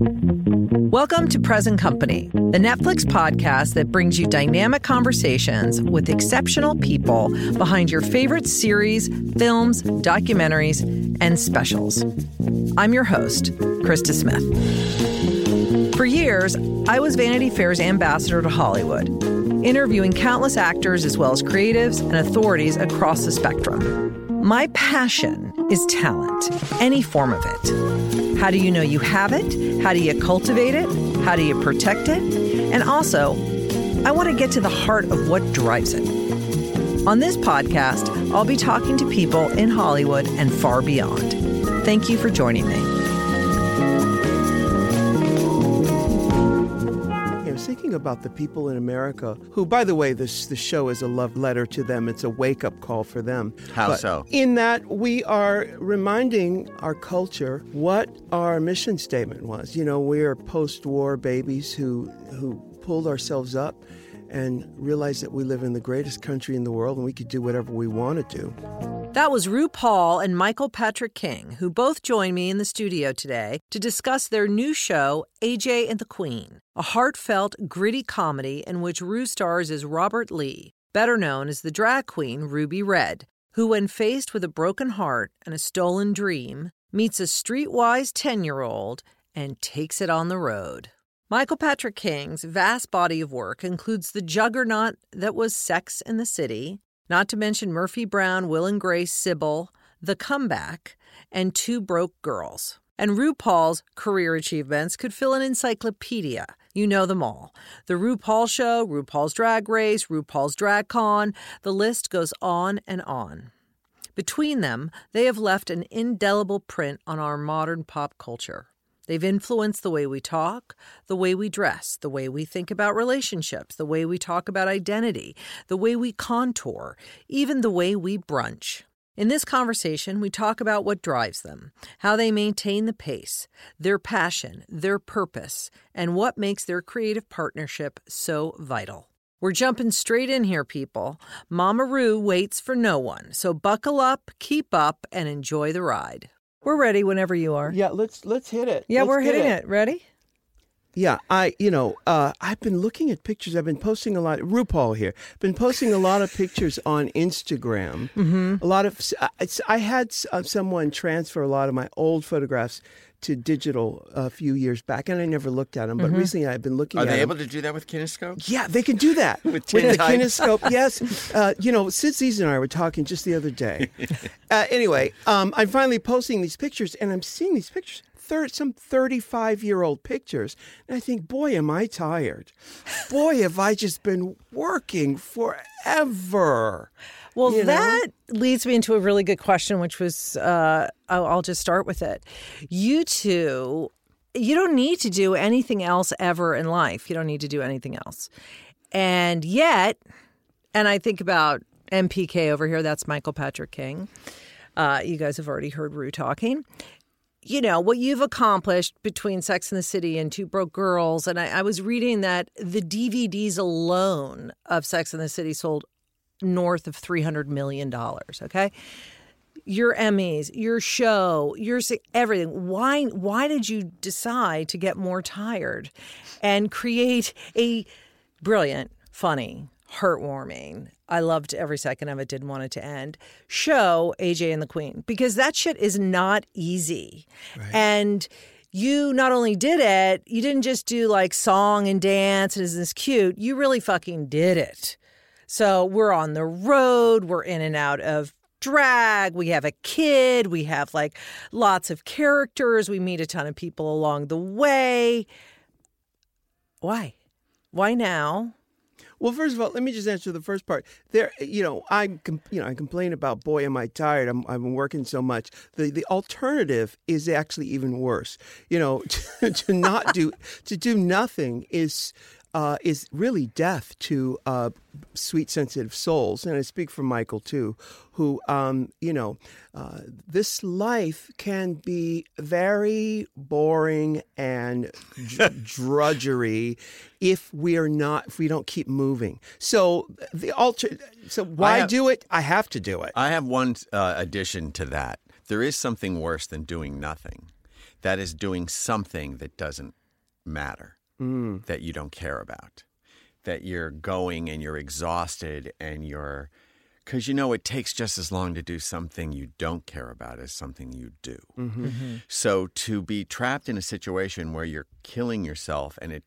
Welcome to Present Company, the Netflix podcast that brings you dynamic conversations with exceptional people behind your favorite series, films, documentaries, and specials. I'm your host, Krista Smith. For years, I was Vanity Fair's ambassador to Hollywood, interviewing countless actors as well as creatives and authorities across the spectrum. My passion is talent, any form of it. How do you know you have it? How do you cultivate it? How do you protect it? And also, I want to get to the heart of what drives it. On this podcast, I'll be talking to people in Hollywood and far beyond. Thank you for joining me. Thinking about the people in America who, by the way, this the show is a love letter to them. It's a wake up call for them. How but so? In that we are reminding our culture what our mission statement was. You know, we are post war babies who who pulled ourselves up and realized that we live in the greatest country in the world and we could do whatever we want to do. That was RuPaul and Michael Patrick King, who both joined me in the studio today to discuss their new show, AJ and the Queen, a heartfelt, gritty comedy in which Ru stars as Robert Lee, better known as the drag queen Ruby Red, who, when faced with a broken heart and a stolen dream, meets a streetwise 10 year old and takes it on the road. Michael Patrick King's vast body of work includes the juggernaut that was Sex in the City, not to mention Murphy Brown, Will and Grace, Cybill, The Comeback, and Two Broke Girls. And RuPaul's career achievements could fill an encyclopedia. You know them all. The RuPaul Show, RuPaul's Drag Race, RuPaul's Drag Con, the list goes on and on. Between them, they have left an indelible print on our modern pop culture. They've influenced the way we talk, the way we dress, the way we think about relationships, the way we talk about identity, the way we contour, even the way we brunch. In this conversation, we talk about what drives them, how they maintain the pace, their passion, their purpose, and what makes their creative partnership so vital. We're jumping straight in here, people. Mama Ru waits for no one, so buckle up, keep up, and enjoy the ride. We're ready whenever you are. Yeah, let's let's hit it. Yeah, Let's we're get hitting it. Ready? Yeah, I you know uh, I've been looking at pictures. I've been posting a lot. RuPaul here. Been posting a lot of pictures on Instagram. Mm-hmm. A lot of I, I had uh, someone transfer a lot of my old photographs to digital a few years back, and I never looked at them. But Mm-hmm. recently, I've been looking. At it. Are at they them. able to do that with kinescope? Yeah, they can do that With with, the kinescope. Yes, uh, you know, Sid Sidsies and I were talking just the other day. uh, anyway, um, I'm finally posting these pictures, and I'm seeing these pictures. Thir- some 35 year old pictures. And I think, boy, am I tired. Boy, have I just been working forever. Well, You know? that leads me into a really good question, which was uh, I'll, I'll just start with it. You two, you don't need to do anything else ever in life. You don't need to do anything else. And yet, and I think about MPK over here, that's Michael Patrick King. Uh, you guys have already heard Ru talking. You know, what you've accomplished between Sex and the City and Two Broke Girls. And I, I was reading that the DVDs alone of Sex and the City sold north of $300 million. Okay. Your Emmys, your show, your everything. Why, why did you decide to get more tired and create a brilliant, funny, heartwarming, I loved every second of it, didn't want it to end, show AJ and the Queen? Because that shit is not easy. And you not only did it, you didn't just do like song and dance and isn't this cute? You really fucking did it. So we're on the road, we're in and out of drag, we have a kid, we have like lots of characters, we meet a ton of people along the way. Why? Why now? Well, first of all, let me just answer the first part. There, you know, I, you know, I complain about, boy, am I tired? I'm, I've been working so much. The the alternative is actually even worse. You know, to, to not do, to do nothing is. Uh, is really death to uh, sweet, sensitive souls, and I speak for Michael too, who, um, you know, uh, this life can be very boring and dr- drudgery if we are not, if we don't keep moving. So the alter, so why have- do it? I have to do it. I have one uh, addition to that. There is something worse than doing nothing. that is doing something that doesn't matter, Mm. that you don't care about, that you're going and you're exhausted and you're, because you know it takes just as long to do something you don't care about as something you do. So to be trapped in a situation where you're killing yourself and it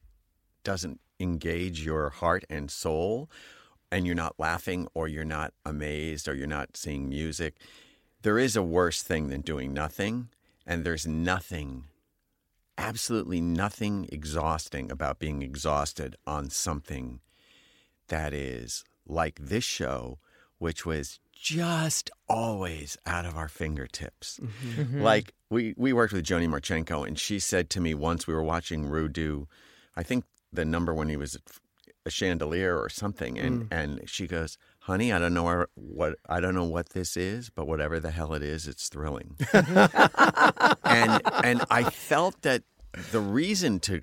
doesn't engage your heart and soul, and you're not laughing or you're not amazed or you're not seeing music, there is a worse thing than doing nothing. And there's nothing, absolutely nothing exhausting about being exhausted on something that is like this show, which was just always out of our fingertips. Mm-hmm. Mm-hmm. Like we, we worked with Joni Marchenko, and she said to me once we were watching Ru do, I think the number when he was a chandelier or something, and mm. and she goes, "Honey, I don't know where, what I don't know what this is, but whatever the hell it is, it's thrilling." and and I felt that the reason to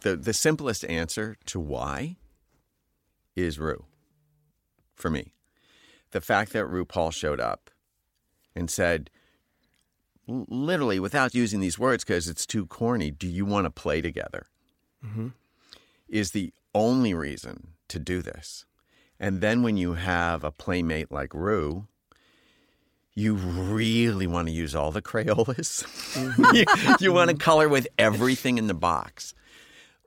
the the simplest answer to why is Ru for me. The fact that RuPaul showed up and said, literally without using these words because it's too corny, do you want to play together? Mm-hmm. Is the only reason to do this. And then when you have a playmate like Ru, you really want to use all the Crayolas. you you want to color with everything in the box.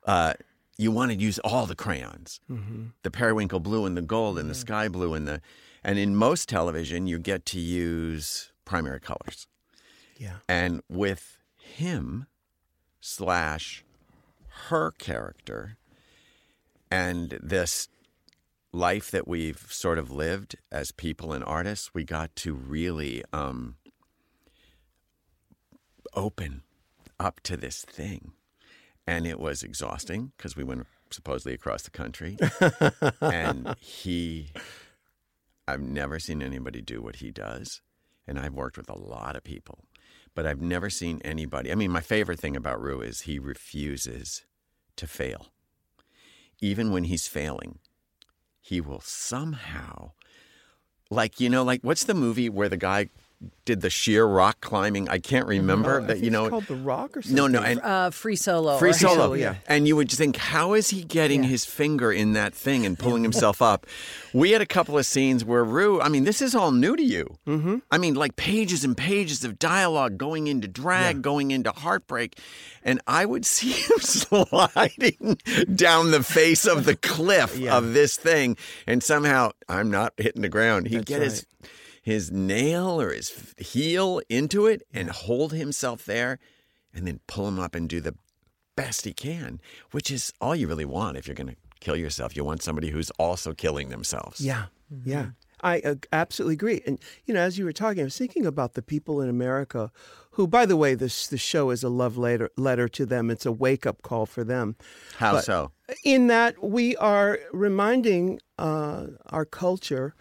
Uh, you want to use all the crayons, the periwinkle blue and the gold and the sky blue and the, and in most television you get to use primary colors. Yeah. And with him slash her character and this life that we've sort of lived as people and artists, we got to really um, open up to this thing. And it was exhausting because we went supposedly across the country. and he, I've never seen anybody do what he does. And I've worked with a lot of people, but I've never seen anybody. I mean, my favorite thing about Ru is he refuses to fail. Even when he's failing, he will somehow, like, you know, like what's the movie where the guy did the sheer rock climbing? I can't remember I that, you know. it's called The Rock or something. no, no, and Uh, free solo. free solo. solo, yeah. And you would think, how is he getting his finger in that thing and pulling himself up? We had a couple of scenes where Ru, I mean, this is all new to you. Mm-hmm. I mean, like pages and pages of dialogue going into drag, going into heartbreak. And I would see him sliding down the face of the cliff Yeah. of this thing. And somehow I'm not hitting the ground. He'd That's get his his nail or his heel into it and hold himself there and then pull him up and do the best he can, which is all you really want if you're going to kill yourself. You want somebody who's also killing themselves. Yeah, yeah. I uh, absolutely agree. And you know, as you were talking, I was thinking about the people in America who, by the way, this the show is a love letter letter to them. It's a wake up call for them. How But- so? In that we are reminding uh, our culture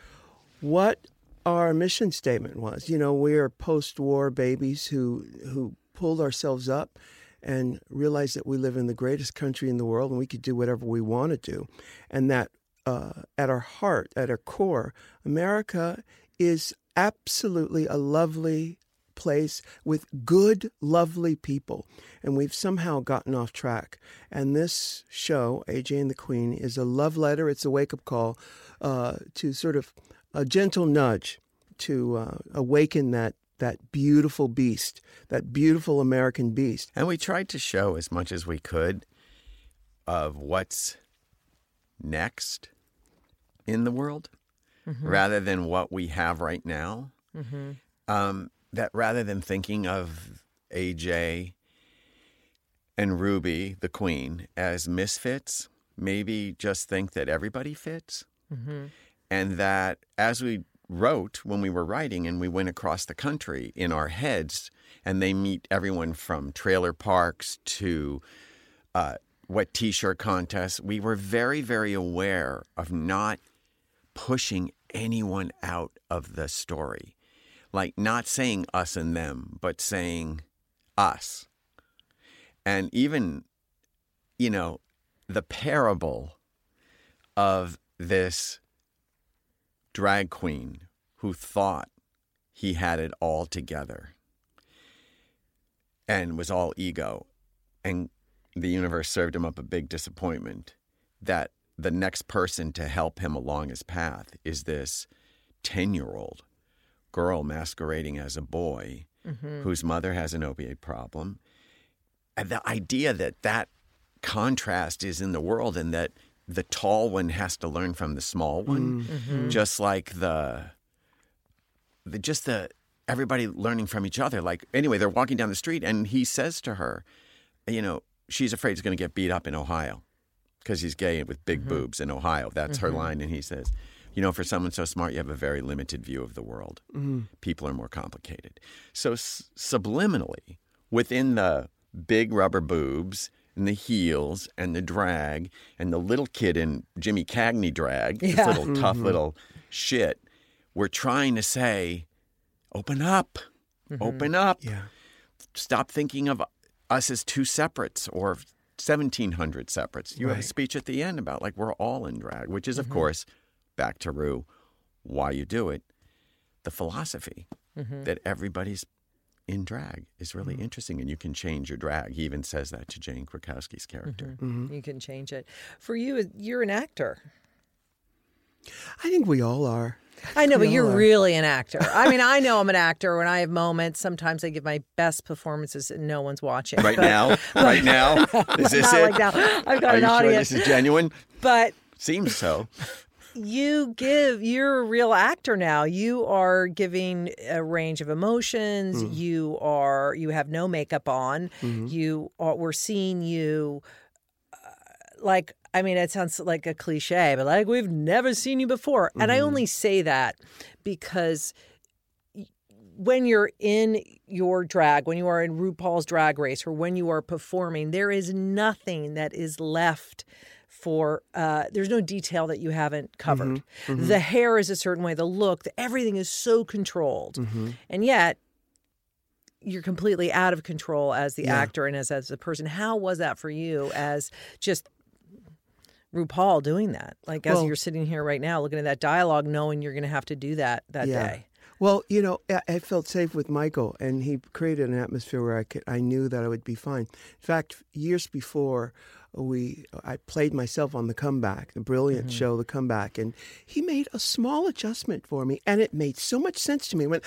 what our mission statement was. You know, we are post-war babies who who pulled ourselves up and realized that we live in the greatest country in the world and we could do whatever we want to do, and that uh, at our heart, at our core, America is absolutely a lovely place with good, lovely people. And we've somehow gotten off track. And this show, AJ and the Queen, is a love letter. It's a wake up call uh, to sort of a gentle nudge to uh, awaken that. That beautiful beast, that beautiful American beast. And we tried to show as much as we could of what's next in the world rather than what we have right now. Um, that rather than thinking of AJ and Ruby, the queen, as misfits, maybe just think that everybody fits. And that as we wrote when we were writing and we went across the country in our heads, and they meet everyone from trailer parks to uh, t shirt contests, we were very, very aware of not pushing anyone out of the story. Like not saying us and them, but saying us. And even, you know, the parable of this drag queen who thought he had it all together and was all ego. And the universe served him up a big disappointment that the next person to help him along his path is this 10 year old girl masquerading as a boy mm-hmm. whose mother has an opiate problem. And the idea that that contrast is in the world and that the tall one has to learn from the small one, mm. mm-hmm. just like the, the just the everybody learning from each other. Like anyway, they're walking down the street and he says to her, you know, she's afraid he's going to get beat up in Ohio because he's gay with big mm-hmm. boobs in Ohio. That's her mm-hmm. line, and he says, you know, for someone so smart, you have a very limited view of the world. Mm. People are more complicated. So s- subliminally, within the big rubber boobs and the heels and the drag and the little kid in Jimmy Cagney drag, this Yeah. little tough mm-hmm. little shit, we're trying to say, open up, mm-hmm. open up Yeah. stop thinking of us as two separates or 1700 separates. You have a speech at the end about like we're all in drag, which is, of mm-hmm. course, back to Ru, why you do it. The philosophy that everybody's in drag is really mm-hmm. interesting and you can change your drag. He even says that to Jane Krakowski's character. Mm-hmm. Mm-hmm. You can change it. For you, you're an actor. I think we all are. I know, We but you're are. really an actor. I mean, I know I'm an actor when I have moments. Sometimes I give my best performances and no one's watching. Right but- now, right now, is this Not it? like now. I've got Are an you sure audience. this is genuine? But Seems so. You give you're a real actor now you are giving a range of emotions Mm. you are you have no makeup on Mm-hmm. you are we're seeing you uh, like i mean it sounds like a cliche but like we've never seen you before and Mm-hmm. i only say that because when you're in your drag, when you are in RuPaul's drag race, or when you are performing, there is nothing that is left for, uh, there's no detail that you haven't covered. Mm-hmm. Mm-hmm. The hair is a certain way, the look, the, everything is so controlled. Mm-hmm. And yet, you're completely out of control as the actor and as, as a person. How was that for you as just RuPaul doing that? Like, as Well- you're sitting here right now looking at that dialogue, knowing you're going to have to do that that Yeah. day. Well, you know, I, I felt safe with Michael, and he created an atmosphere where I could, I knew that I would be fine. In fact, years before, we I played myself on the comeback, the brilliant show, the comeback, and he made a small adjustment for me, and it made so much sense to me. I went,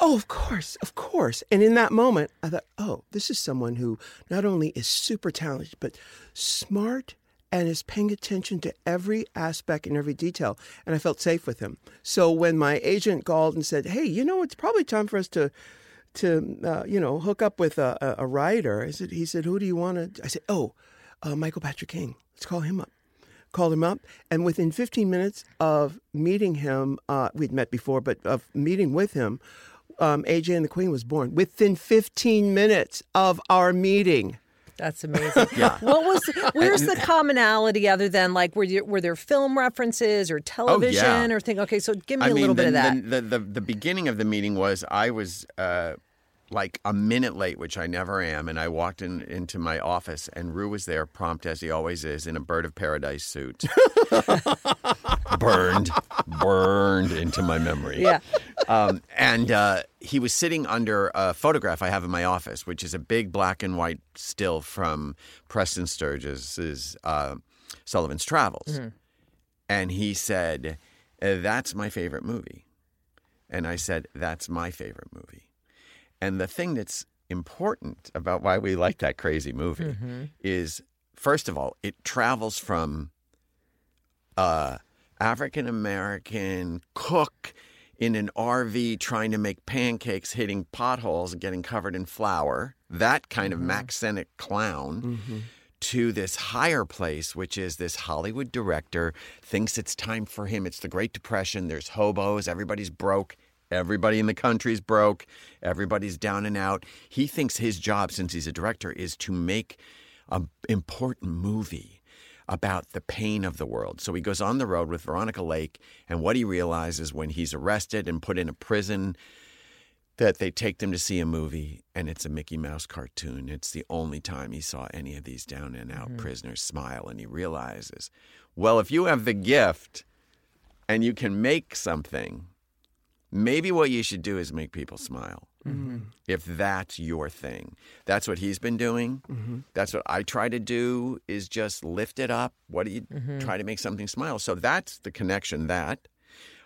oh, of course, of course. And in that moment, I thought, oh, this is someone who not only is super talented, but smart and is paying attention to every aspect and every detail. And I felt safe with him. So when my agent called and said, "Hey, you know, it's probably time for us to." To uh, you know, hook up with a, a, a writer. I said, he said, "Who do you want to?" I said, "Oh, uh, Michael Patrick King. Let's call him up." Called him up, and within 15 minutes of meeting him, uh, we'd met before, but of meeting with him, um, AJ and the Queen was born. Within 15 minutes of our meeting, That's amazing. yeah. What was where's the commonality other than like were you, were there film references or television or thing? Okay, so give me Oh, I a mean, little the, bit of that. The, the, the, the beginning of the meeting was I was uh, like a minute late, which I never am, and I walked in into my office, and Ru was there, prompt as he always is, in a bird of paradise suit, burned, burned into my memory. yeah. Um, and uh, he was sitting under a photograph I have in my office, which is a big black and white still from Preston Sturges's uh, Sullivan's Travels. And he said, "Uh, That's my favorite movie. And I said, That's my favorite movie. And the thing that's important about why we like that crazy movie mm-hmm. is, first of all, it travels from uh, African American cook in an RV trying to make pancakes, hitting potholes and getting covered in flour, that kind of mm-hmm. Mack Sennett clown, mm-hmm. to this higher place, which is this Hollywood director thinks it's time for him. It's the Great Depression. There's hobos. Everybody's broke. Everybody in the country's broke. Everybody's down and out. He thinks his job, since he's a director, is to make an important movie about the pain of the world. So he goes on the road with Veronica Lake, and what he realizes when he's arrested and put in a prison that they take them to see a movie and it's a Mickey Mouse cartoon. It's the only time he saw any of these down and out mm-hmm. prisoners smile and he realizes, well, if you have the gift and you can make something, maybe what you should do is make people smile. Mm-hmm. If that's your thing, that's what he's been doing. Mm-hmm. That's what I try to do is just lift it up. What do you mm-hmm. try to make something smile? So that's the connection. That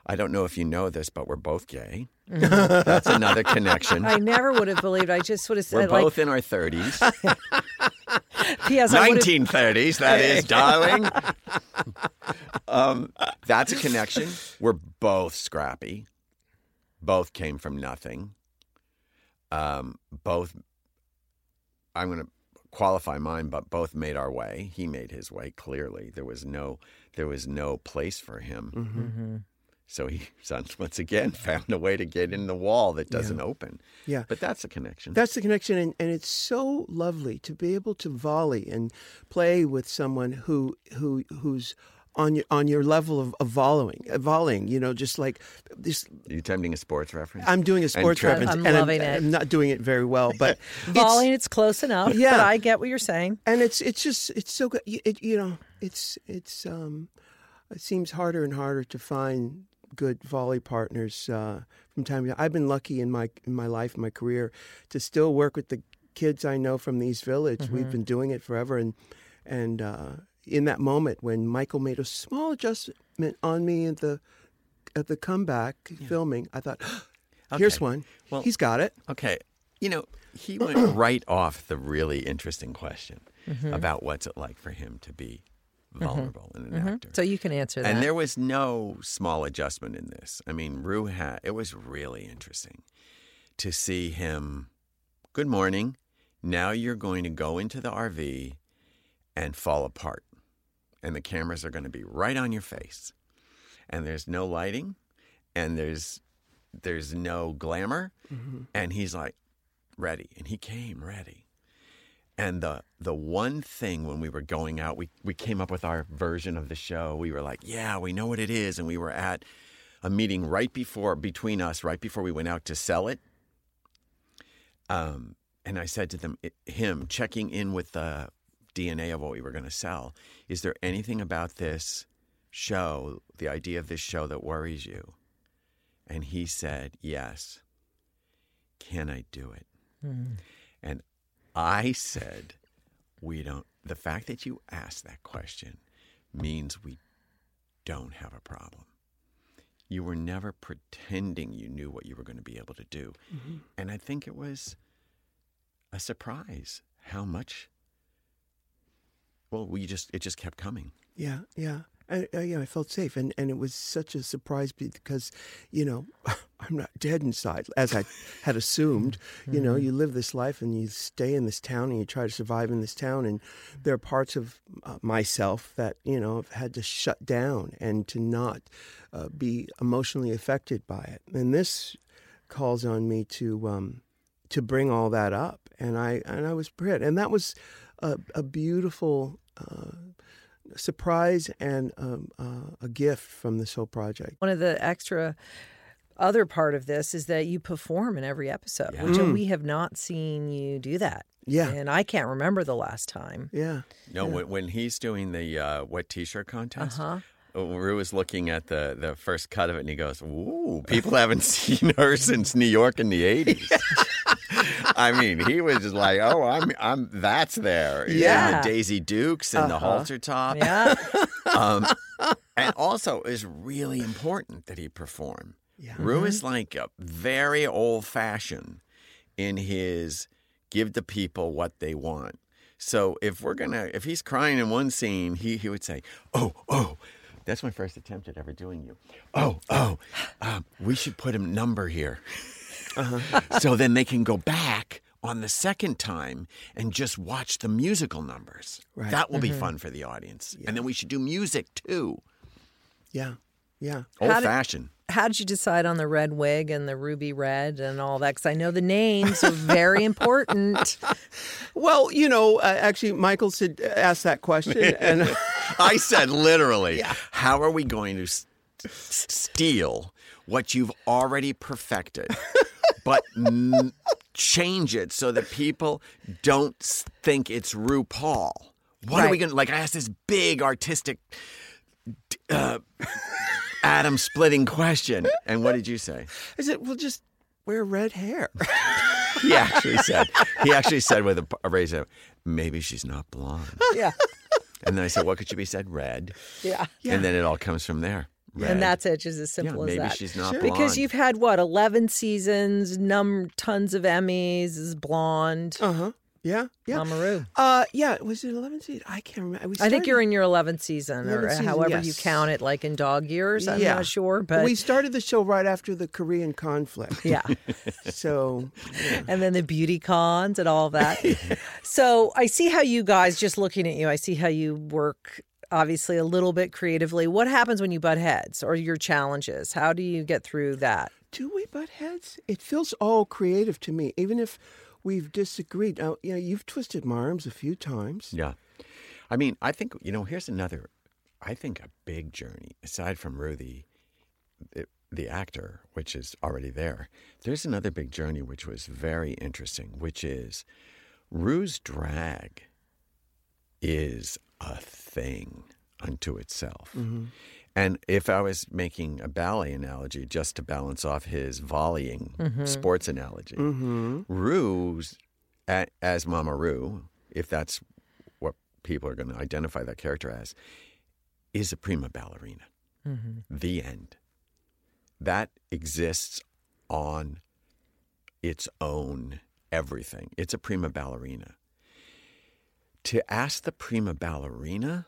I don't know if you know this, but we're both gay. that's another connection. I never would have believed. I just would have said We're like, both in our 30s, P.S. I would have 1930s, that is, darling. Um, that's a connection. We're both scrappy. Both came from nothing. Um, both, I'm going to qualify mine, but both made our way. He made his way clearly. There was no, there was no place for him. Mm-hmm. So he once again found a way to get in the wall that doesn't open. Yeah. But that's a connection. That's the connection, and, and it's so lovely to be able to volley and play with someone who who who's on your on your level of, of volleying, uh, volleying. You know, just like this. Are you attempting a sports reference? I'm doing a sports Trevor- reference, I'm and loving I'm, it. I'm not doing it very well, but volleying. It's close enough. Yeah. but I get what you're saying. and it's it's just it's so good. You- It, you know, it's it's um, it seems harder and harder to find good volley partners uh, from time to time. I've been lucky in my in my life, my career, to still work with the kids I know from the East Village. We've been doing it forever, and and uh, in that moment when Michael made a small adjustment on me at the at the comeback filming, I thought, here's Okay. one. Well- He's got it. Okay. You know, he went right off the really interesting question Mm-hmm. about what's it like for him to be vulnerable in an actor. So you can answer that. And there was no small adjustment in this. I mean, Ru had, it was really interesting to see him. Good morning. Now you're going to go into the RV and fall apart. And the cameras are going to be right on your face. And there's no lighting and there's there's no glamour. And he's like, ready. And he came ready. And the the one thing when we were going out, we, we came up with our version of the show. We were like, yeah, we know what it is. And we were at a meeting right before between us, right before we went out to sell it. Um, and I said to them, it, him checking in with the DNA of what we were going to sell. Is there anything about this show, the idea of this show, that worries you? And he said, yes. Can I do it? Hmm. And I said, we don't. The fact that you asked that question means we don't have a problem. You were never pretending you knew what you were going to be able to do. Mm-hmm. And I think it was a surprise how much. Well, we just it just kept coming. Yeah, yeah. I, I, yeah, I felt safe, and, and it was such a surprise because, you know, I'm not dead inside as I had assumed. You know, you live this life and you stay in this town and you try to survive in this town, and there are parts of uh, myself that you know have had to shut down and to not uh, be emotionally affected by it. And this calls on me to um, to bring all that up, and I and I was prepared, and that was a, a beautiful. Uh, surprise and um, uh, a gift from this whole project. One of the extra other part of this is that you perform in every episode, Yeah. which we have not seen you do that. Yeah. And I can't remember the last time. Yeah, No, when, when he's doing the uh, wet T-shirt contest, Uh-huh. Ru is looking at the the first cut of it, and he goes, "Ooh, people haven't seen her since New York in the '80s." I mean, he was just like, "Oh, I'm, I'm, that's there." Yeah. the Daisy Dukes and the halter top. Yeah. Um, and also, is really important that he perform. Yeah. Ru is like a very old fashioned in his give the people what they want. So if we're gonna, if he's crying in one scene, he he would say, "Oh, oh." That's my first attempt at ever doing you. Oh, oh, um, we should put a number here. so then they can go back on the second time and just watch the musical numbers. Right. That will be fun for the audience. And then we should do music too. yeah, yeah. Old fashioned. How did you decide on the red wig and the ruby red and all that? Because I know the names are very important. Well, you know, uh, actually, Michael said asked that question, and I said literally, how are we going to s- s- steal what you've already perfected, but n- change it so that people don't think it's RuPaul? What are we going to, like, I asked this big artistic, uh, atom splitting question. And what did you say? I said, well, just wear red hair. He actually said, he actually said with a, a raised head, maybe she's not blonde. Yeah. And then I said, what could she be said? Red. Yeah. And then it all comes from there. Red. And that's it, just as yeah, simple as maybe that. she's not Sure. blonde. because you've had what, 11 seasons, num tons of Emmys, is blonde. Uh huh. Yeah. Yeah. Mama Ru. Uh, yeah. Was it 11 season? I can't remember. We I think you're in your 11th season, or season, however you count it, like in dog years. I'm Yeah. not sure, but we started the show right after the Korean conflict. yeah. So and then the beauty cons and all that. so I see how you guys, just looking at you, I see how you work obviously a little bit creatively. What happens when you butt heads or your challenges? How do you get through that? do we butt heads? It feels all creative to me, even if we've disagreed. Now, you know, you've twisted my arms a few times. Yeah. I mean, I think, you know, here's another, I think a big journey, aside from Ruthie, the, the actor, which is already there, there's another big journey which was very interesting, which is Ru's drag is a thing unto itself. Mm-hmm. And if I was making a ballet analogy just to balance off his volleying mm-hmm. sports analogy, mm-hmm. Ru's, as Mama Ru, if that's what people are going to identify that character as, is a prima ballerina. Mm-hmm. The end. That exists on its own everything. It's a prima ballerina. To ask the prima ballerina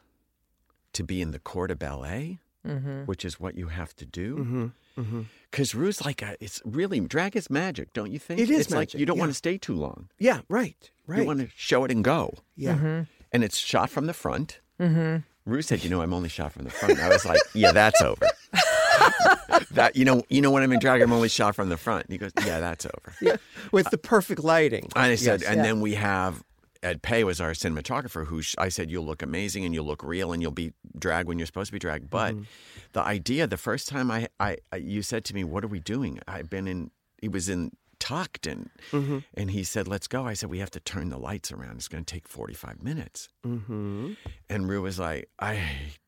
to be in the court of ballet, Mm-hmm. which is what you have to do. Mm-hmm. Mm-hmm. Because Ru's like a, it's really drag is magic, don't you think? It is It's like magic, you don't want to stay too long. Yeah, right, right. You want to show it and go. yeah. And it's shot from the front. Mm-hmm. Ru said, "You know, I'm only shot from the front." I was like, "Yeah, that's over." that you know, you know when I'm in drag, I'm only shot from the front. And he goes, "Yeah, that's over." yeah. With the perfect lighting. And I said, Yes. and then we have Ed Pay was our cinematographer, who sh- I said, "You'll look amazing and you'll look real and you'll be drag when you're supposed to be drag." But mm-hmm. the idea, the first time I, I, I, you said to me, "What are we doing?" I've been in. He was in tucked and mm-hmm. and he said, "Let's go." I said, "We have to turn the lights around. It's going to take 45 minutes." Mm-hmm. And Ru was like, "I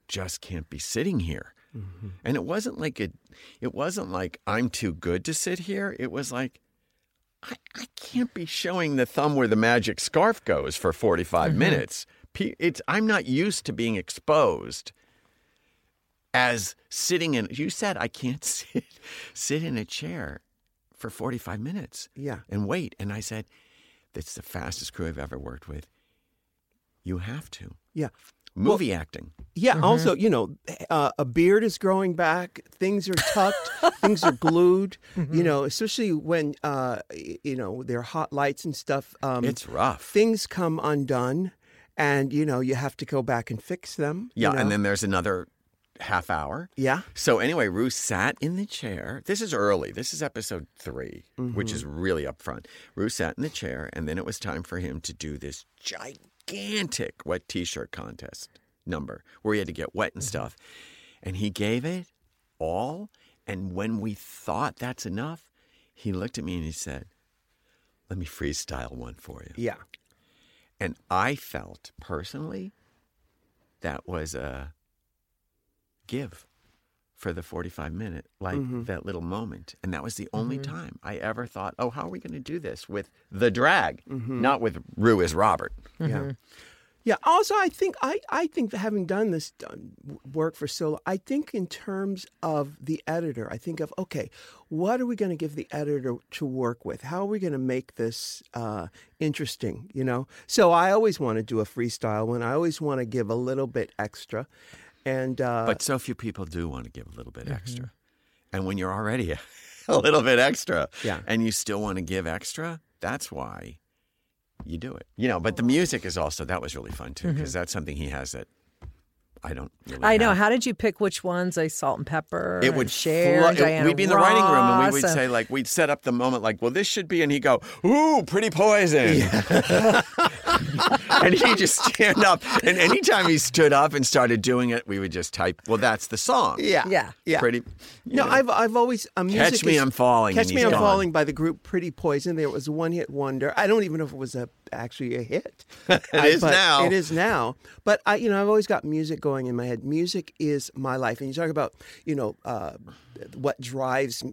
just can't be sitting here." Mm-hmm. And it wasn't like it. It wasn't like I'm too good to sit here. It was like. I, I can't be showing the thumb where the magic scarf goes for 45 mm-hmm. minutes. It's I'm not used to being exposed as sitting in you said I can't sit sit in a chair for 45 minutes Yeah. and wait and I said that's the fastest crew I've ever worked with. You have to. Yeah. Movie acting. Yeah. Also, you know, uh, a beard is growing back. Things are tucked. things are glued. You know, especially when uh, you know there are hot lights and stuff. Um, It's rough. things come undone, and you know you have to go back and fix them. you Yeah, know? and then there's another half hour. yeah. So anyway, Ruth sat in the chair. This is early. This is episode 3 which is really up front. Ruth sat in the chair, and then it was time for him to do this gigantic wet T-shirt contest number where he had to get wet and mm-hmm. stuff, and he gave it all. And when we thought that's enough, he looked at me and he said, "Let me freestyle one for you." Yeah. And I felt personally that was a give for the 45 minute, like mm-hmm. that little moment. And that was the only mm-hmm. time I ever thought, oh, how are we going to do this with the drag? Mm-hmm. Not with Ru as Robert. Yeah. Yeah. Also, I think I, I think that having done this done work for so long, I think in terms of the editor, I think of okay, what are we going to give the editor to work with? How are we going to make this uh, interesting? You know. So I always want to do a freestyle one. I always want to give a little bit extra, and uh, But so few people do want to give a little bit extra. And when you're already a, little bit extra Yeah. and you still want to give extra, that's why you do it. You know, but the music is also, that was really fun too, because that's something he has that I don't really I know. have. How did you pick which ones? Like Salt and Pepper. it and would share. flo- and it- Diana we'd be in the writing room and we would Ross, say like we'd set up the moment like well this should be and he'd go ooh pretty poison and he'd just stand up and anytime he stood up and started doing it we would just type well that's the song yeah, Yeah. yeah. pretty you No, know. I've I've always uh, music Catch Me, is- I'm Falling, Catch and Me, he's I'm gone. Falling by the group Pretty Poison. There was a one hit wonder. I don't even know if it was a actually a hit. It I- is now. It is now. But I, you know, I've always got music going in my head. Music is my life. And you talk about, you know, uh, what drives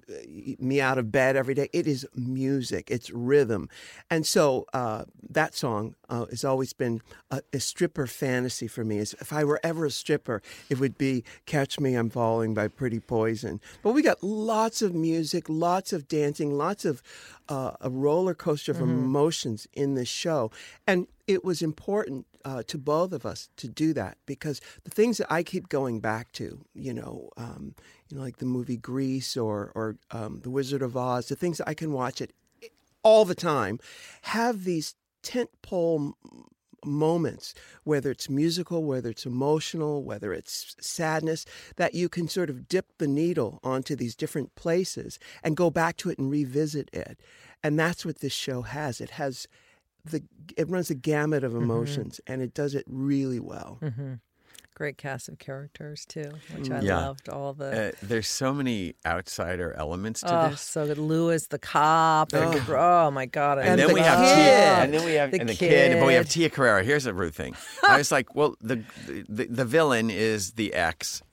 me out of bed every day. It is music. It's rhythm. And so uh, that song uh, has always been a, a stripper fantasy for me. Is if I were ever a stripper, it would be "Catch Me, I'm Falling" by Pretty Poison. But we got lots of music, lots of dancing, lots of uh, a roller coaster of emotions in this show, and it was important uh, to both of us to do that because the things that I keep going back to, you know, um, you know, like the movie Grease or or um, The Wizard of Oz, the things that I can watch it all the time, have these tentpole m- moments, whether it's musical, whether it's emotional, whether it's sadness, that you can sort of dip the needle onto these different places and go back to it and revisit it. And that's what this show has. It has the it runs the gamut of emotions and it does it really well. Mm-hmm. Great cast of characters too, which I Yeah. loved. All the Uh, there's so many outsider elements to oh, this. so good. Lewis, the cop. and- Oh, my god! I And, And then the we have kid. Tia, and then we have The and the kid. but we have. Tia Carrere. Here's a rude thing. I was like, well, the, the the villain is the ex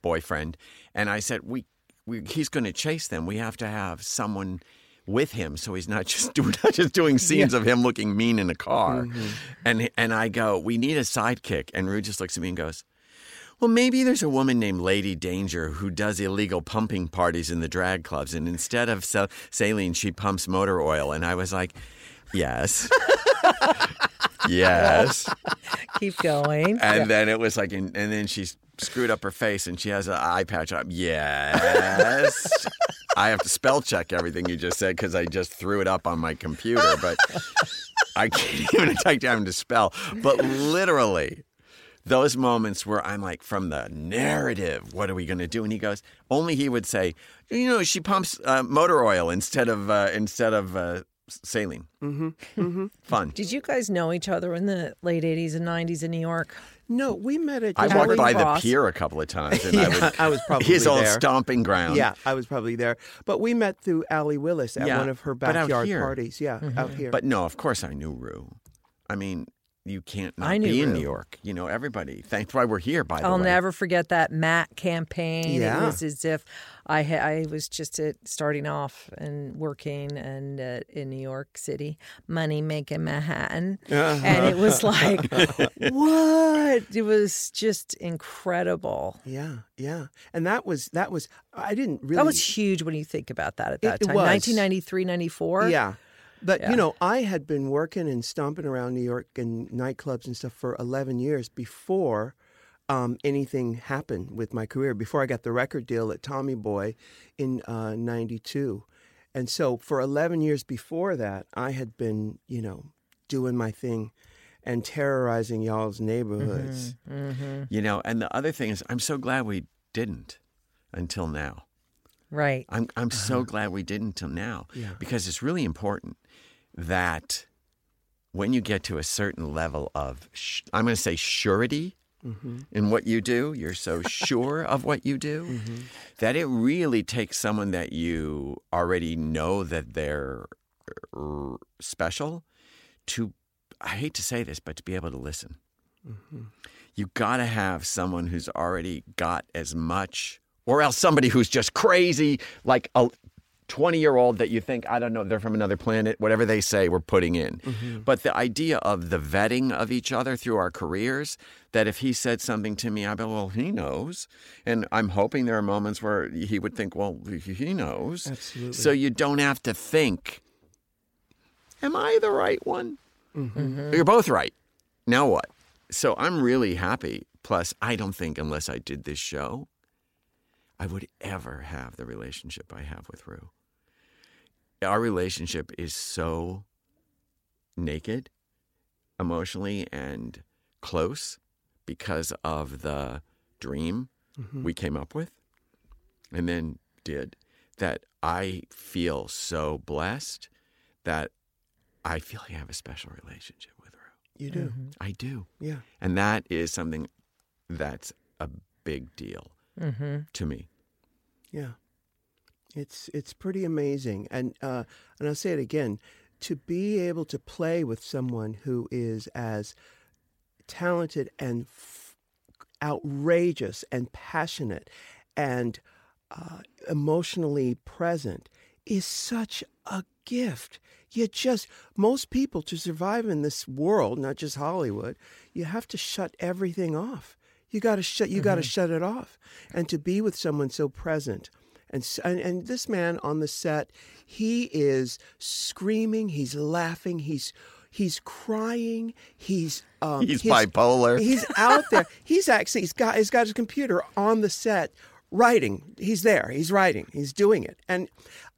boyfriend, and I said, we, we he's going to chase them. We have to have someone with him, so he's not just doing not just doing scenes of him looking mean in a car. Mm-hmm. And and I go, we need a sidekick, and Ru just looks at me and goes. Well, maybe there's a woman named Lady Danger who does illegal pumping parties in the drag clubs, and instead of saline, she pumps motor oil. And I was like, yes, yes. Keep going. And then it was like, and, and then she screwed up her face, and she has an eye patch up. Yes. I have to spell check everything you just said because I just threw it up on my computer, but I can't even take time to spell. But literally, those moments where I'm like, from the narrative, what are we going to do? And he goes, only he would say, you know, she pumps uh, motor oil instead of uh, instead of uh, saline. Mm-hmm. Fun. Did you guys know each other in the late '80s and '90s in New York? No, we met at I walked by Cross. the pier a couple of times, and Yeah, I would. I was probably his old stomping ground. Yeah, I was probably there. But we met through Allee Willis at Yeah, one of her backyard parties. Yeah, out here. But no, of course I knew Ru. I mean, you can't not I knew be in Ru. New York. You know, everybody. That's why we're here. By the way. I'll never forget that MAC campaign. Yeah. It was as if I ha- I was just at, starting off and working and uh, in New York City, money making Manhattan, and it was like, what? It was just incredible. yeah, yeah. And that was that was I didn't really That was huge when you think about that at that It time. was. 1993, 94. Yeah. But Yeah. you know, I had been working and stomping around New York and nightclubs and stuff for 11 years before um, anything happened with my career. Before I got the record deal at Tommy Boy in uh, '92, and so for 11 years before that, I had been, you know, doing my thing and terrorizing y'all's neighborhoods. You know, and the other thing is, I'm so glad we didn't until now. Right. I'm I'm so glad we didn't until now Yeah. because it's really important that when you get to a certain level of, sh- I'm going to say surety Mm-hmm. in what you do, you're so sure of what you do. Mm-hmm. That it really takes someone that you already know that they're uh, special to, I hate to say this, but to be able to listen. Mm-hmm. You got to have someone who's already got as much, or else somebody who's just crazy, like a 20 year old that you think, I don't know, they're from another planet, whatever they say, we're putting in. Mm-hmm. But the idea of the vetting of each other through our careers, that if he said something to me, I'd be, well, he knows. And I'm hoping there are moments where he would think, well, he knows. Absolutely. So you don't have to think, am I the right one? Mm-hmm. Mm-hmm. You're both right. Now what? So I'm really happy. Plus, I don't think unless I did this show, I would ever have the relationship I have with Ru. Our relationship is so naked, emotionally, and close because of the dream mm-hmm. we came up with and then did that I feel so blessed that I feel like I have a special relationship with Ru. You do, mm-hmm. I do. yeah. And that is something that's a big deal to me. Yeah, it's it's pretty amazing, and uh, and I'll say it again. to be able to play with someone who is as talented and f- outrageous and passionate and uh, emotionally present is such a gift. You just, most people to survive in this world, not just Hollywood, you have to shut everything off. You got to shut, you got to shut it off. And to be with someone so present. And, and and this man on the set, he is screaming, he's laughing, he's he's crying, he's um, He's his- bipolar. He's out there. He's actually he's got he's got his computer on the set writing. He's there. He's writing. He's doing it. And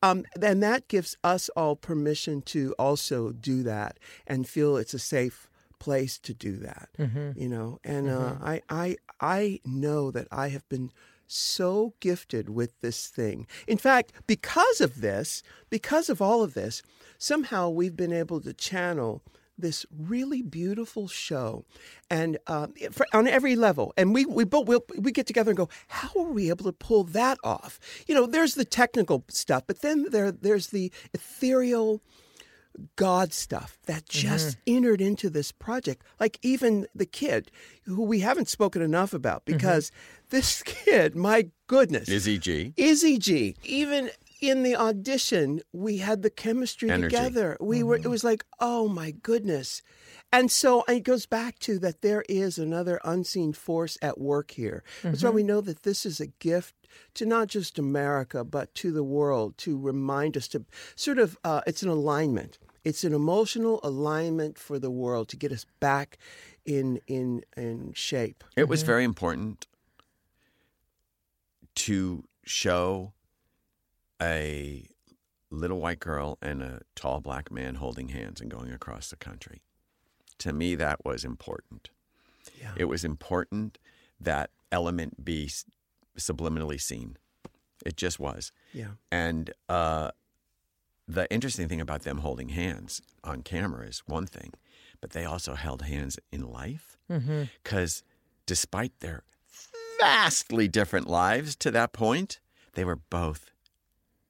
um and that gives us all permission to also do that and feel it's a safe place to do that. You know. And uh, I I I know that I have been so gifted with this thing. In fact, because of this, because of all of this, somehow we've been able to channel this really beautiful show, and uh, for, on every level. And we we both we'll, we get together and go, how are we able to pull that off? You know, there's the technical stuff, but then there there's the ethereal. God stuff that mm-hmm. just entered into this project. Like even the kid, who we haven't spoken enough about, mm-hmm. because this kid, my goodness, Izzy G. Izzy G. Even in the audition, we had the chemistry Energy. together. We were. It mm-hmm. was like, oh my goodness. And so it goes back to that there is another unseen force at work here. That's why we know that this is a gift to not just America, but to the world to remind us to sort of, uh, it's an alignment. It's an emotional alignment for the world to get us back in in in shape. It was very important to show a little white girl and a tall black man holding hands and going across the country. To me, that was important. Yeah. It was important that element be subliminally seen. It just was. Yeah. And uh, the interesting thing about them holding hands on camera is one thing, but they also held hands in life mm-hmm. because despite their vastly different lives to that point, they were both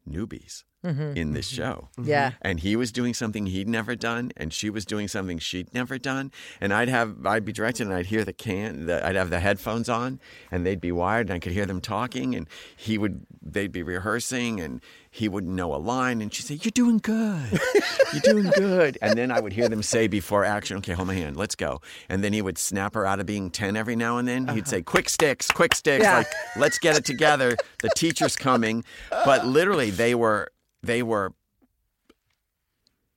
newbies Mm-hmm. in this mm-hmm. show. Mm-hmm. Yeah. And he was doing something he'd never done, and she was doing something she'd never done. And I'd have, I'd be directed, and I'd hear the can, the, I'd have the headphones on, and they'd be wired, and I could hear them talking, and he would, they'd be rehearsing, and he wouldn't know a line, and she'd say, "You're doing good, you're doing good." And then I would hear them say before action, "Okay, hold my hand, let's go." And then he would snap her out of being ten every now and then. He'd uh-huh. say, "Quick sticks, quick sticks, Yeah. like let's get it together." The teacher's coming, but literally they were, they were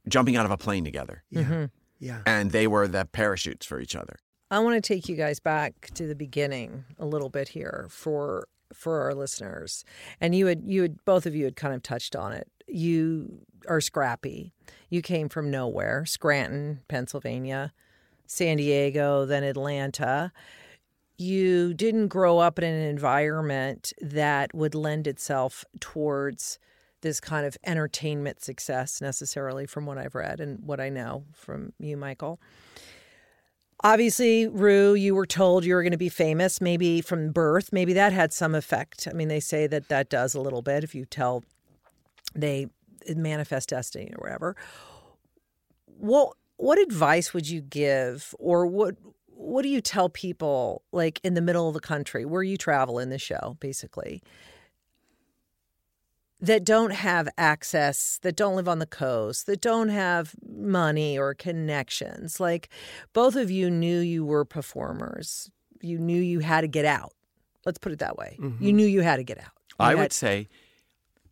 jumping out of a plane together. Yeah. Mm-hmm. Yeah. And they were the parachutes for each other. I want to take you guys back to the beginning a little bit here for for our listeners. And you had you had both of you had kind of touched on it. You are scrappy. You came from nowhere, Scranton, Pennsylvania, San Diego, then Atlanta. You didn't grow up in an environment that would lend itself towards this kind of entertainment success necessarily from what I've read and what I know from you, Michael. Obviously, Ru, you were told you were going to be famous, maybe from birth. Maybe that had some effect. I mean, they say that that does a little bit if you tell they manifest destiny or whatever. What what advice would you give, or what what do you tell people like in the middle of the country where you travel in the show, basically, that don't have access, that don't live on the coast, that don't have money or connections. Like both of you knew you were performers. You knew you had to get out. Let's put it that way. You knew you had to get out. You I had- would say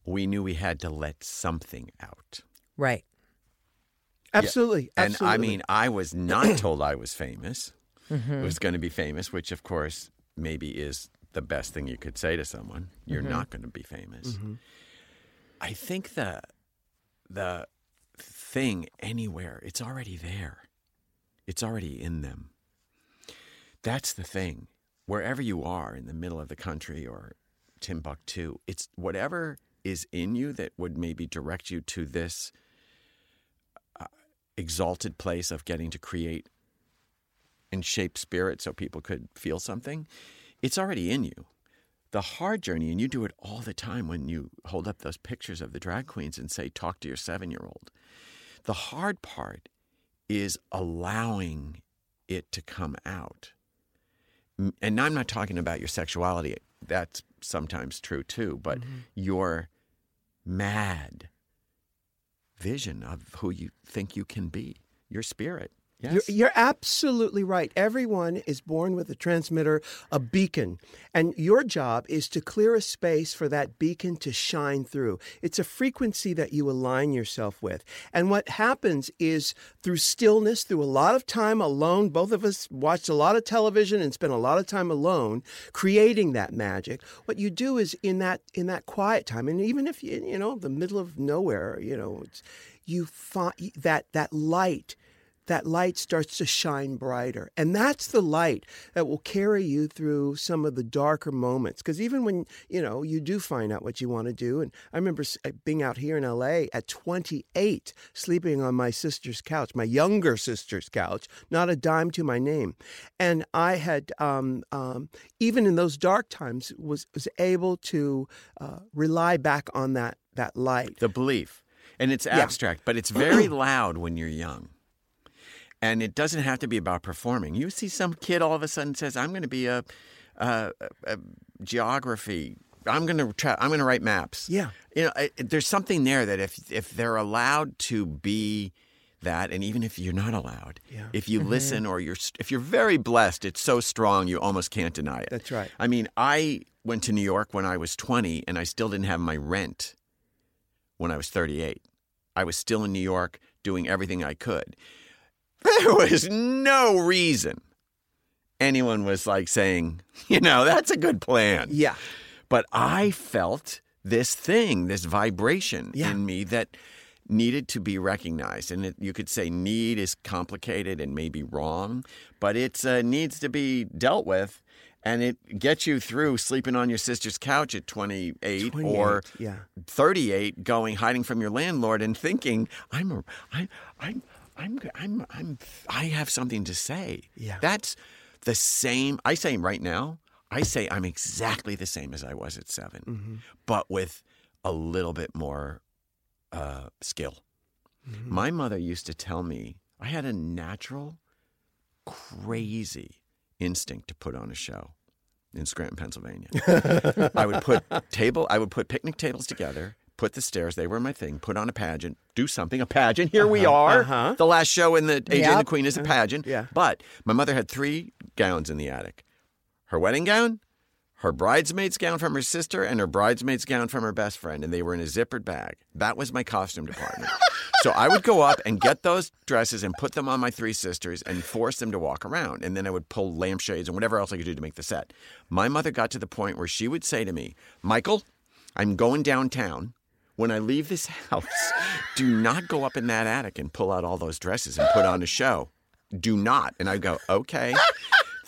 we knew we had to let something out. right. Absolutely. And absolutely. I mean, I was not told I was famous, Mm-hmm. was going to be famous, which of course maybe is the best thing you could say to someone. You're Mm-hmm. not going to be famous. I think the the thing anywhere, it's already there. It's already in them. That's the thing. Wherever you are in the middle of the country or Timbuktu, it's whatever is in you that would maybe direct you to this uh, exalted place of getting to create and shape spirit so people could feel something. It's already in you. The hard journey, and you do it all the time when you hold up those pictures of the drag queens and say, talk to your seven year old. The hard part is allowing it to come out. And I'm not talking about your sexuality. That's sometimes true too, but mm-hmm. your mad vision of who you think you can be, your spirit. Yes. You're, you're absolutely right. Everyone is born with a transmitter, a beacon, and your job is to clear a space for that beacon to shine through. It's a frequency that you align yourself with. And what happens is through stillness, through a lot of time alone, both of us watched a lot of television and spent a lot of time alone creating that magic. What you do is in that in that quiet time, and even if you you know the middle of nowhere, you know, it's, you find that that light that light starts to shine brighter. And that's the light that will carry you through some of the darker moments. Because even when, you know, you do find out what you want to do. And I remember uh, being out here in LA at 28, sleeping on my sister's couch, my younger sister's couch, not a dime to my name. And I had, um, um, even in those dark times, was, was able to uh, rely back on that, that light. the belief. And it's abstract, but it's very loud when you're young. And it doesn't have to be about performing. You see some kid all of a sudden says, "I'm going to be a, a, a geography. I'm going to try. I'm going to write maps." Yeah. you know, I, there's something there that if if they're allowed to be that, and even if you're not allowed, Yeah. if you mm-hmm. listen or you're if you're very blessed, it's so strong you almost can't deny it. That's right. I mean, I went to New York when I was 20, and I still didn't have my rent when I was 38. I was still in New York doing everything I could. There was no reason anyone was like saying, you know, that's a good plan. Yeah. But I felt this thing, this vibration Yeah. in me that needed to be recognized. And it, you could say need is complicated and maybe wrong, but it uh, needs to be dealt with. And it gets you through sleeping on your sister's couch at 28, 28, or yeah. 38 going hiding from your landlord and thinking I'm a, I, I'm I'm I'm I'm I have something to say. Yeah. That's the same I say right now. I say I'm exactly the same as I was at 7 Mm-hmm. but with a little bit more uh, skill. Mm-hmm. My mother used to tell me I had a natural, crazy instinct to put on a show in Scranton, Pennsylvania. I would put table, I would put picnic tables together, put the stairs. They were my thing. Put on a pageant, do something. A pageant. Here we are. uh-huh. The last show in the AJ and the Queen is a pageant. yeah. But my mother had three gowns in the attic: her wedding gown, her bridesmaid's gown from her sister, and her bridesmaid's gown from her best friend, and they were in a zippered bag. That was my costume department. so I would go up and get those dresses and put them on my three sisters and force them to walk around. And then I would pull lampshades and whatever else I could do to make the set. My mother got to the point where she would say to me, Michael, I'm going downtown. When I leave this house, do not go up in that attic and pull out all those dresses and put on a show. Do not. And I'd go, okay.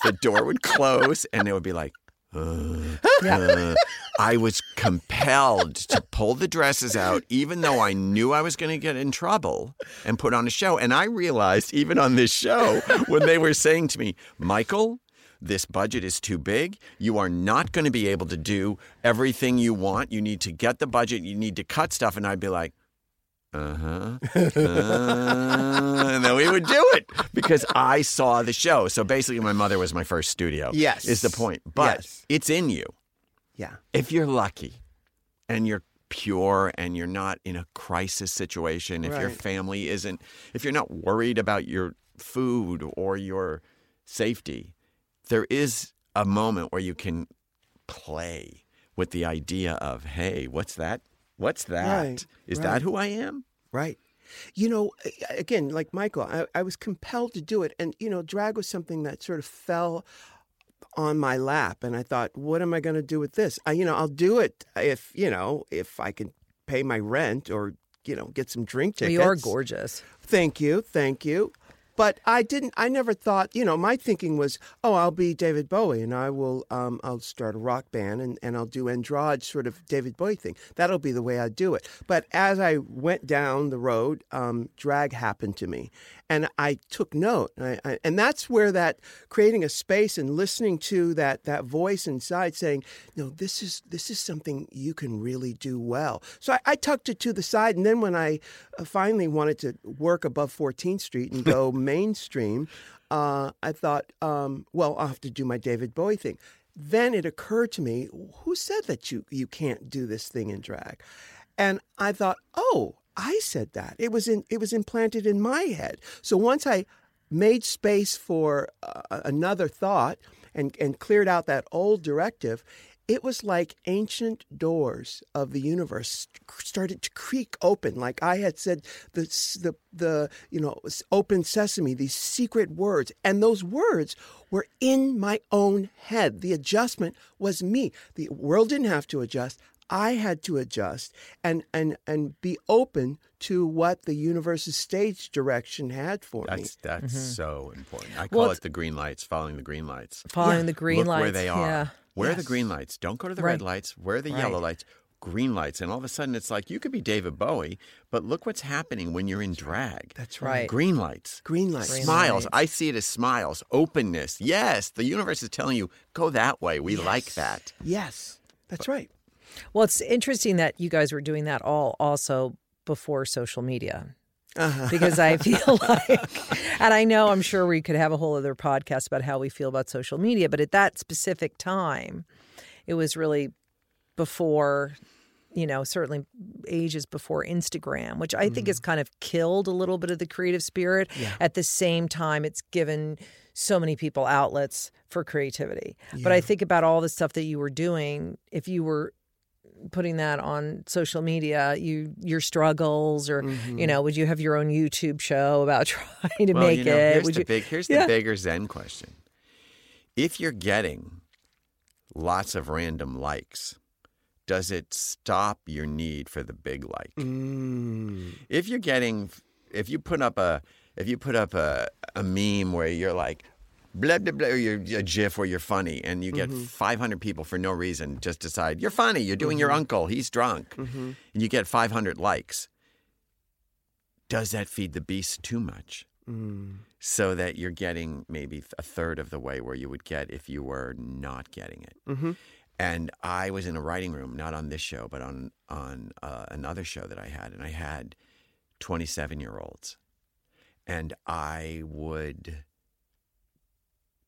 The door would close and it would be like, uh, I was compelled to pull the dresses out, even though I knew I was going to get in trouble and put on a show. And I realized, even on this show, when they were saying to me, Michael, this budget is too big. You are not going to be able to do everything you want. You need to get the budget. You need to cut stuff. And I'd be like, uh-huh. Uh, and then we would do it because I saw the show. So basically, my mother was my first studio. Yes. Is the point. But Yes. it's in you. Yeah. If you're lucky and you're pure and you're not in a crisis situation, if your family isn't, if you're not worried about your food or your safety, there is a moment where you can play with the idea of, hey, what's that? What's that? Is Right, that right. who I am? Right. You know, again, like Michael, I, I was compelled to do it. And, you know, drag was something that sort of fell on my lap. And I thought, what am I going to do with this? I, you know, I'll do it if, you know, if I can pay my rent or, you know, get some drink Well, tickets. you are gorgeous. Thank you. Thank you. But I didn't. I never thought. You know, my thinking was, oh, I'll be David Bowie, and I will. Um, I'll start a rock band, and, and I'll do android sort of David Bowie thing. That'll be the way I do it. But as I went down the road, um, drag happened to me, and I took note, I, I, and that's where that creating a space and listening to that that voice inside saying, "No, this is this is something you can really do well." So I, I tucked it to the side, and then when I uh, finally wanted to work above 14th Street and go mainstream, uh, I thought, um, well, I'll have to do my David Bowie thing. Then it occurred to me, who said that you you can't do this thing in drag? And I thought, oh, I said that. It was in it was implanted in my head. So once I made space for uh, another thought and and cleared out that old directive, it was like ancient doors of the universe started to creak open. Like i had said the the the you know open sesame these secret words. And those words were in my own head. The adjustment was me. The world didn't have to adjust I had to adjust and and and be open to what the universe's stage direction had for that's, me. That's mm-hmm. so important. I call well, it the green lights, following the green lights. Following yeah. the green Look lights. where they are. Yeah. Where yes. are the green lights? Don't go to the right. red lights. Where are the right. yellow lights? Green lights. And all of a sudden it's like you could be David Bowie, but look what's happening when you're in drag. That's right. Green lights. Green lights. Green smiles. lights. I see it as smiles. Openness. Yes. The universe is telling you, go that way. We yes. like that. Yes. That's right. Well, it's interesting that you guys were doing that all also before social media. Uh-huh. because I feel like, and I know I'm sure we could have a whole other podcast about how we feel about social media, but at that specific time, it was really before, you know, certainly ages before Instagram, which I mm. think has kind of killed a little bit of the creative spirit. Yeah. At the same time, it's given so many people outlets for creativity. Yeah. But I think about all the stuff that you were doing, if you were putting that on social media you your struggles or mm-hmm. you know would you have your own youtube show about trying to well, make you know, it here's would the you big here's yeah. the bigger zen question if you're getting lots of random likes does it stop your need for the big like mm. if you're getting if you put up a if you put up a, a meme where you're like blah blah blah or you're a gif where you're funny and you get mm-hmm. 500 people for no reason just decide you're funny you're doing mm-hmm. your uncle he's drunk mm-hmm. and you get 500 likes does that feed the beast too much mm. so that you're getting maybe a third of the way where you would get if you were not getting it mm-hmm. and i was in a writing room not on this show but on on uh, another show that i had and i had 27 year olds and i would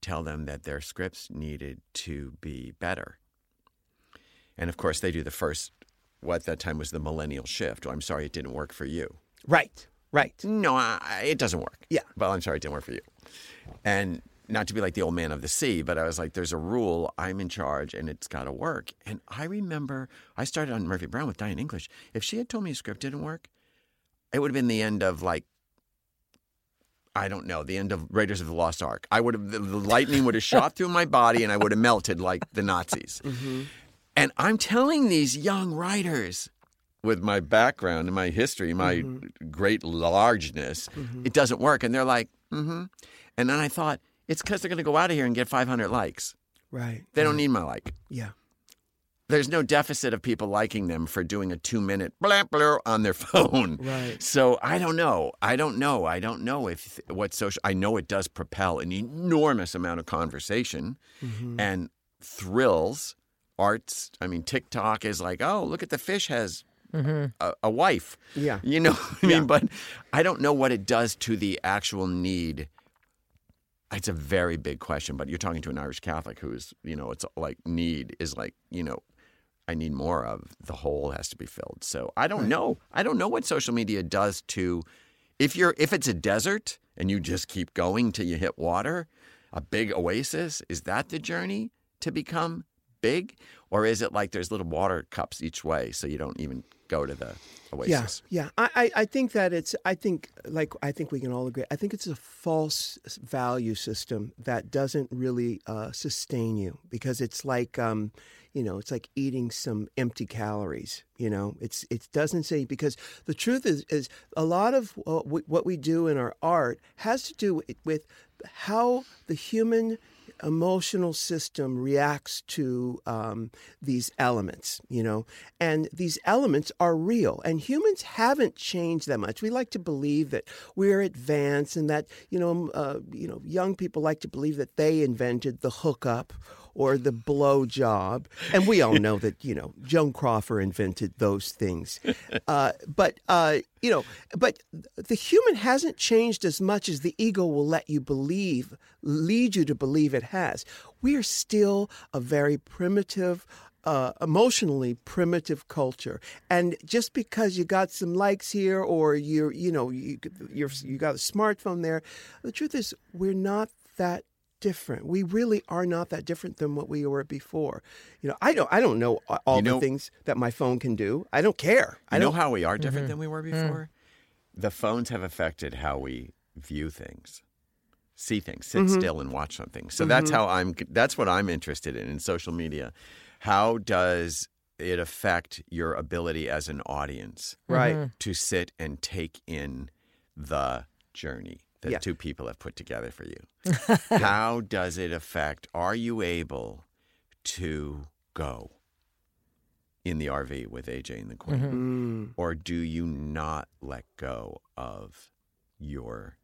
tell them that their scripts needed to be better. And of course, they do the first, what at that time was the millennial shift. Oh, I'm sorry it didn't work for you. Right, right. No, I, it doesn't work. Yeah. Well, I'm sorry it didn't work for you. And not to be like the old man of the sea, but I was like, there's a rule, I'm in charge, and it's got to work. And I remember I started on Murphy Brown with Diane English. If she had told me a script didn't work, it would have been the end of like I don't know, the end of Raiders of the Lost Ark. I would have the, the lightning would have shot through my body and I would have melted like the Nazis. Mm-hmm. And I'm telling these young writers with my background and my history, my mm-hmm. great largeness, mm-hmm. it doesn't work. And they're like, mm-hmm. And then I thought, it's because they're going to go out of here and get 500 likes. Right. They don't need my like. Yeah there's no deficit of people liking them for doing a two minute blah blah on their phone. Right. So I don't know. I don't know. I don't know if what social. I know it does propel an enormous amount of conversation mm-hmm. and thrills. Arts. I mean, TikTok is like, oh, look at the fish has mm-hmm. a, a, wife. Yeah. You know. I yeah. but I don't know what it does to the actual need it's a very big question, but you're talking to an Irish Catholic who's, you know, it's like need is like, you know, I need more of. The hole has to be filled. So I don't know. I don't know what social media does to if you're if it's a desert and you just keep going till you hit water, a big oasis, is that the journey to become big? Or is it like there's little water cups each way so you don't even go to the oasis? Yeah, yeah. I, I think that it's I think like I think we can all agree. I think it's a false value system that doesn't really uh, sustain you because it's like um, you know, it's like eating some empty calories. You know, it's it doesn't say because the truth is is a lot of what we do in our art has to do with how the human emotional system reacts to um, these elements, you know, and these elements are real. And humans haven't changed that much. We like to believe that we're advanced, and that you know, uh, you know, young people like to believe that they invented the hookup or the blow job. And we all know that, you know, Joan Crawford invented those things. Uh, but, uh, you know, but the human hasn't changed as much as the ego will let you believe, lead you to believe it has. We are still a very primitive, uh, emotionally primitive culture, and just because you got some likes here or you're, you know, you you're, you got a smartphone there, the truth is we're not that different. We really are not that different than what we were before. You know, I don't I don't know all You know- the things that my phone can do. I don't care. I I know don't how we are mm-hmm. different than we were mm. before. The phones have affected how we view things, see things, sit mm-hmm. still and watch something. So that's mm-hmm. how I'm. That's what I'm interested in in social media. How does it affect your ability as an audience right. to sit and take in the journey that Yeah. two people have put together for you? how does it affect? Are you able to go in the RV with AJ and the Queen? Mm. or do you not let go of your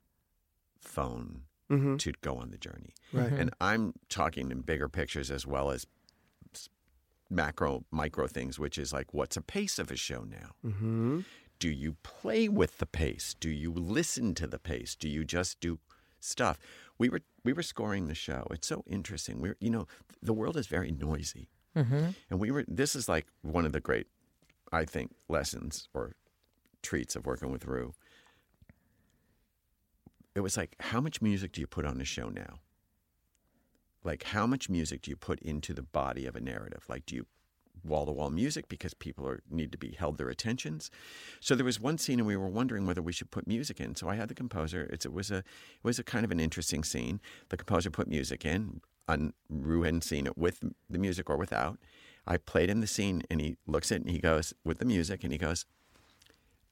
phone hmm to go on the journey? Right. And I'm talking in bigger pictures as well as macro, micro things, which is like, what's a pace of a show now? hmm Do you play with the pace? Do you listen to the pace? Do you just do stuff? We were we were scoring the show. It's so interesting. We're you know the world is very noisy, Mm-hmm. and we were. This is like one of the great, I think, lessons or treats of working with Ru. It was like, how much music do you put on a show now? Like, how much music do you put into the body of a narrative? Like, do you wall to wall music because people are, need to be held their attentions? So there was one scene, and we were wondering whether we should put music in. So I had the composer. It was a it was a kind of an interesting scene. The composer put music in. On Ru hadn't seen it with the music or without. I played him the scene, and he looks at it and he goes with the music, and he goes,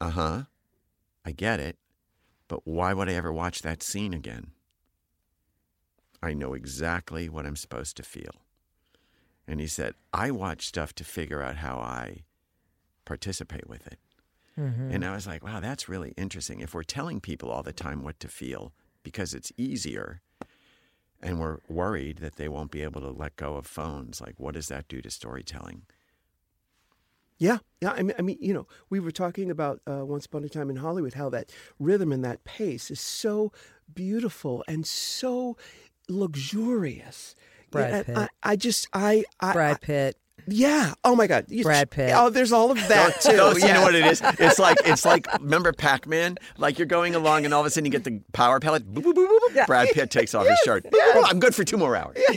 "Uh huh, I get it, but why would I ever watch that scene again? I know exactly what I'm supposed to feel." And he said, "I watch stuff to figure out how I participate with it." And I was like, wow, that's really interesting. If we're telling people all the time what to feel because it's easier and we're worried that they won't be able to let go of phones, like what does that do to storytelling? Yeah, yeah. I mean, I mean, you know, we were talking about uh, once upon a time in Hollywood how that rhythm and that pace is so beautiful and so luxurious. Brad Pitt. I, I just, I, I, Brad Pitt. yeah. Oh my God, You- Brad Pitt. Oh, there's all of that too. Those- You know what it is? It's like it's like remember Pac-Man? Like you're going along and all of a sudden you get the power pellet. Boop, boop, boop, boop, boop. Brad Pitt takes off his shirt. Boop, boop, boop. I'm good for two more hours.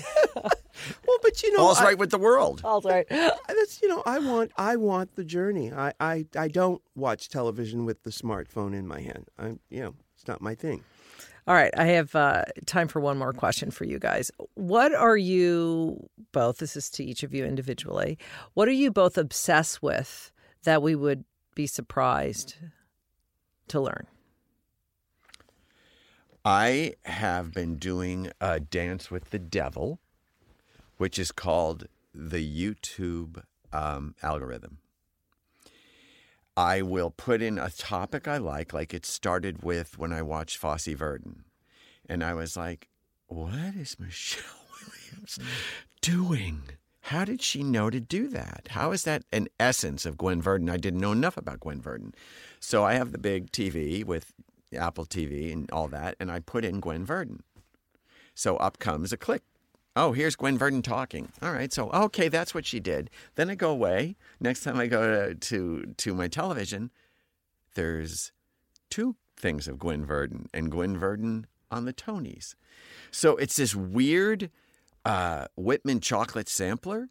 Well, but you know, All's I- right with the world. All right. that's you know, I want, I want the journey. I, I, I don't watch television with the smartphone in my hand. I'm you know, it's not my thing. All right, I have uh, time for one more question for you guys. What are you both? This is to each of you individually. What are you both obsessed with that we would be surprised to learn? I have been doing a dance with the devil, which is called the YouTube um, algorithm. I will put in a topic I like, like it started with when I watched Fosse Verdon. And I was like, what is Michelle Williams doing? How did she know to do that? How is that an essence of Gwen Verdon? I didn't know enough about Gwen Verdon. So I have the big TV with Apple TV and all that, and I put in Gwen Verdon. So up comes a click. Oh, here's Gwen Verdon talking. All right, so okay, that's what she did. Then I go away. Next time I go to to, to my television, there's two things of Gwen Verdon and Gwen Verdon on the Tonys. So it's this weird uh, Whitman chocolate sampler.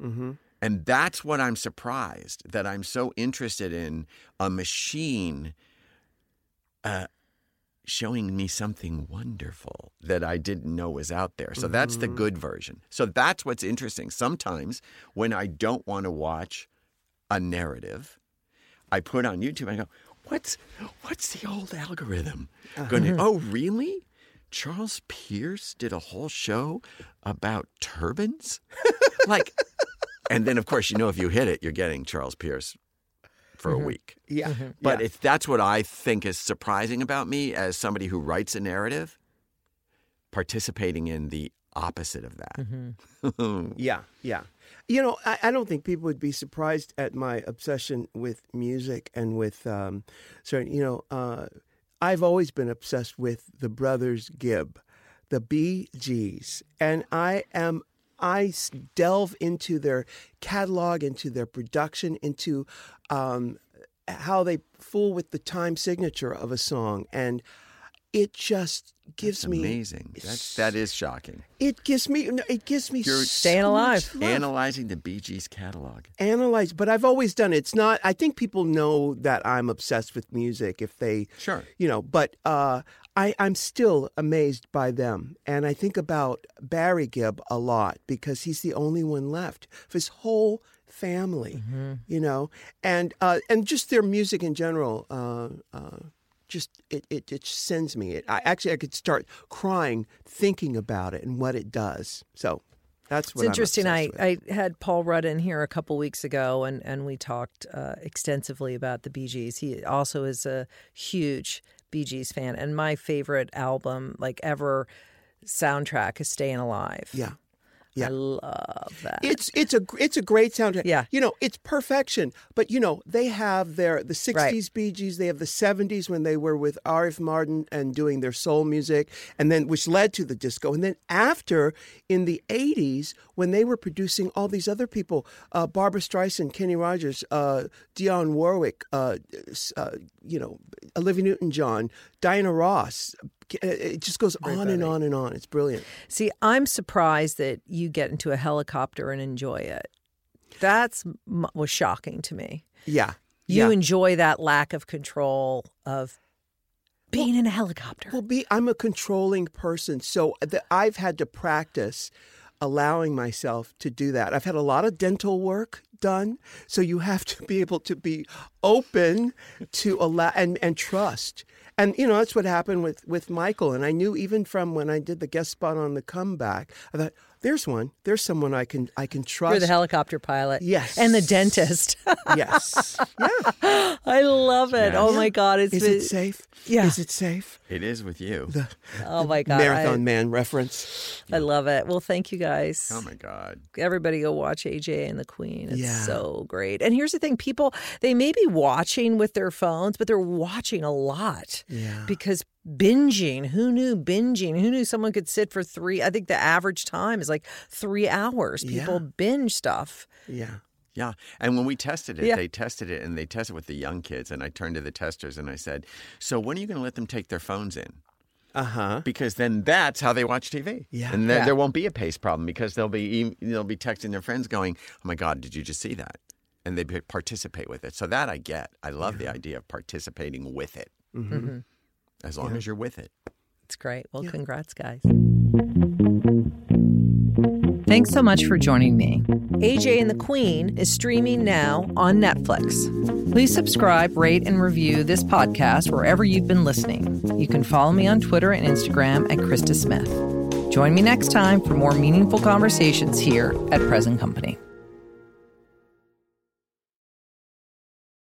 And that's what I'm surprised that I'm so interested in a machine uh, showing me something wonderful that I didn't know was out there. So that's the mm-hmm. good version. So that's what's interesting. Sometimes when I don't want to watch a narrative, I put on YouTube and I go, "What's what's the old algorithm going to? Uh-huh. Oh, really? Charles Pierce did a whole show about turbans? like, and then, of course, you know, if you hit it, you're getting Charles Pierce for a week. Yeah. But yeah. if that's what I think is surprising about me as somebody who writes a narrative, participating in the opposite of that. Mm-hmm. Yeah, yeah. You know, I, I don't think people would be surprised at my obsession with music and with um, certain. You know, uh, I've always been obsessed with the brothers Gibb, the Bee Gees, and I am. I s- delve into their catalog, into their production, into um, how they fool with the time signature of a song, and it just gives It's me amazing. That's that is shocking. it gives me it gives me You're Staying so alive. much love. Analyzing the Bee Gees catalog. analyze but i've always done it it's not i think people know that i'm obsessed with music if they Sure. you know but uh I, I'm still amazed by them. And I think about Barry Gibb a lot because he's the only one left of his whole family, you know, and uh, and just their music in general. Uh, uh, just it, it, it sends me. It, I actually I could start crying thinking about it and what it does. So that's what It's interesting. I, with. I had Paul Rudd in here a couple weeks ago, and, and we talked uh, extensively about the Bee Gees. He also is a huge Bee Gees fan, and my favorite album, like ever, soundtrack is "Staying Alive." yeah. Yeah. I love that. It's it's a it's a great soundtrack. Yeah. you know it's perfection. But you know they have their the '60s Right. Bee Gees. They have the '70s when they were with Arif Mardin and doing their soul music, and then which led to the disco. And then after in the '80s when they were producing all these other people, uh, Barbra Streisand, Kenny Rogers, uh, Dionne Warwick, uh, uh, you know Olivia Newton-John, Diana Ross. It just goes on and on and on. It's brilliant. See, I'm surprised that you get into a helicopter and enjoy it. That's was shocking to me. Yeah. You yeah. enjoy that lack of control of being in a helicopter. Well, be I'm a controlling person, so the, I've had to practice allowing myself to do that. I've had a lot of dental work done, so you have to be able to be open to allow and and trust. And you know that's what happened with with Michael. And I knew even from when I did the guest spot on the comeback, I thought there's one, there's someone I can I can trust. You're the helicopter pilot. Yes. And the dentist. yes, yeah. I love it. Oh my God. It's Is been- it safe? Yeah. Is it safe? It is with you. Oh my God. Marathon Man reference. I, I love it. Well, thank you guys. Oh my God. Everybody go watch AJ and the Queen. It's Yeah. so great. And here's the thing people, they may be watching with their phones, but they're watching a lot. Yeah. Because binging, who knew binging? Who knew someone could sit for three? I think the average time is like three hours. People Yeah. binge stuff. Yeah. Yeah. And when we tested it, Yeah. they tested it and they tested with the young kids. And I turned to the testers and I said, So when are you going to let them take their phones in? Uh huh. Because then that's how they watch TV. Yeah. And then Yeah. there won't be a pace problem because they'll be they'll be texting their friends going, "Oh my God, did you just see that?" And they participate with it. So that I get. I love the idea of participating with it. Mm-hmm. As long as you're with it. It's great. Well, congrats, guys. Thanks so much for joining me. AJ and the Queen is streaming now on Netflix. Please subscribe, rate, and review this podcast wherever you've been listening. You can follow me on Twitter and Instagram at Krista Smith. Join me next time for more meaningful conversations here at Present Company.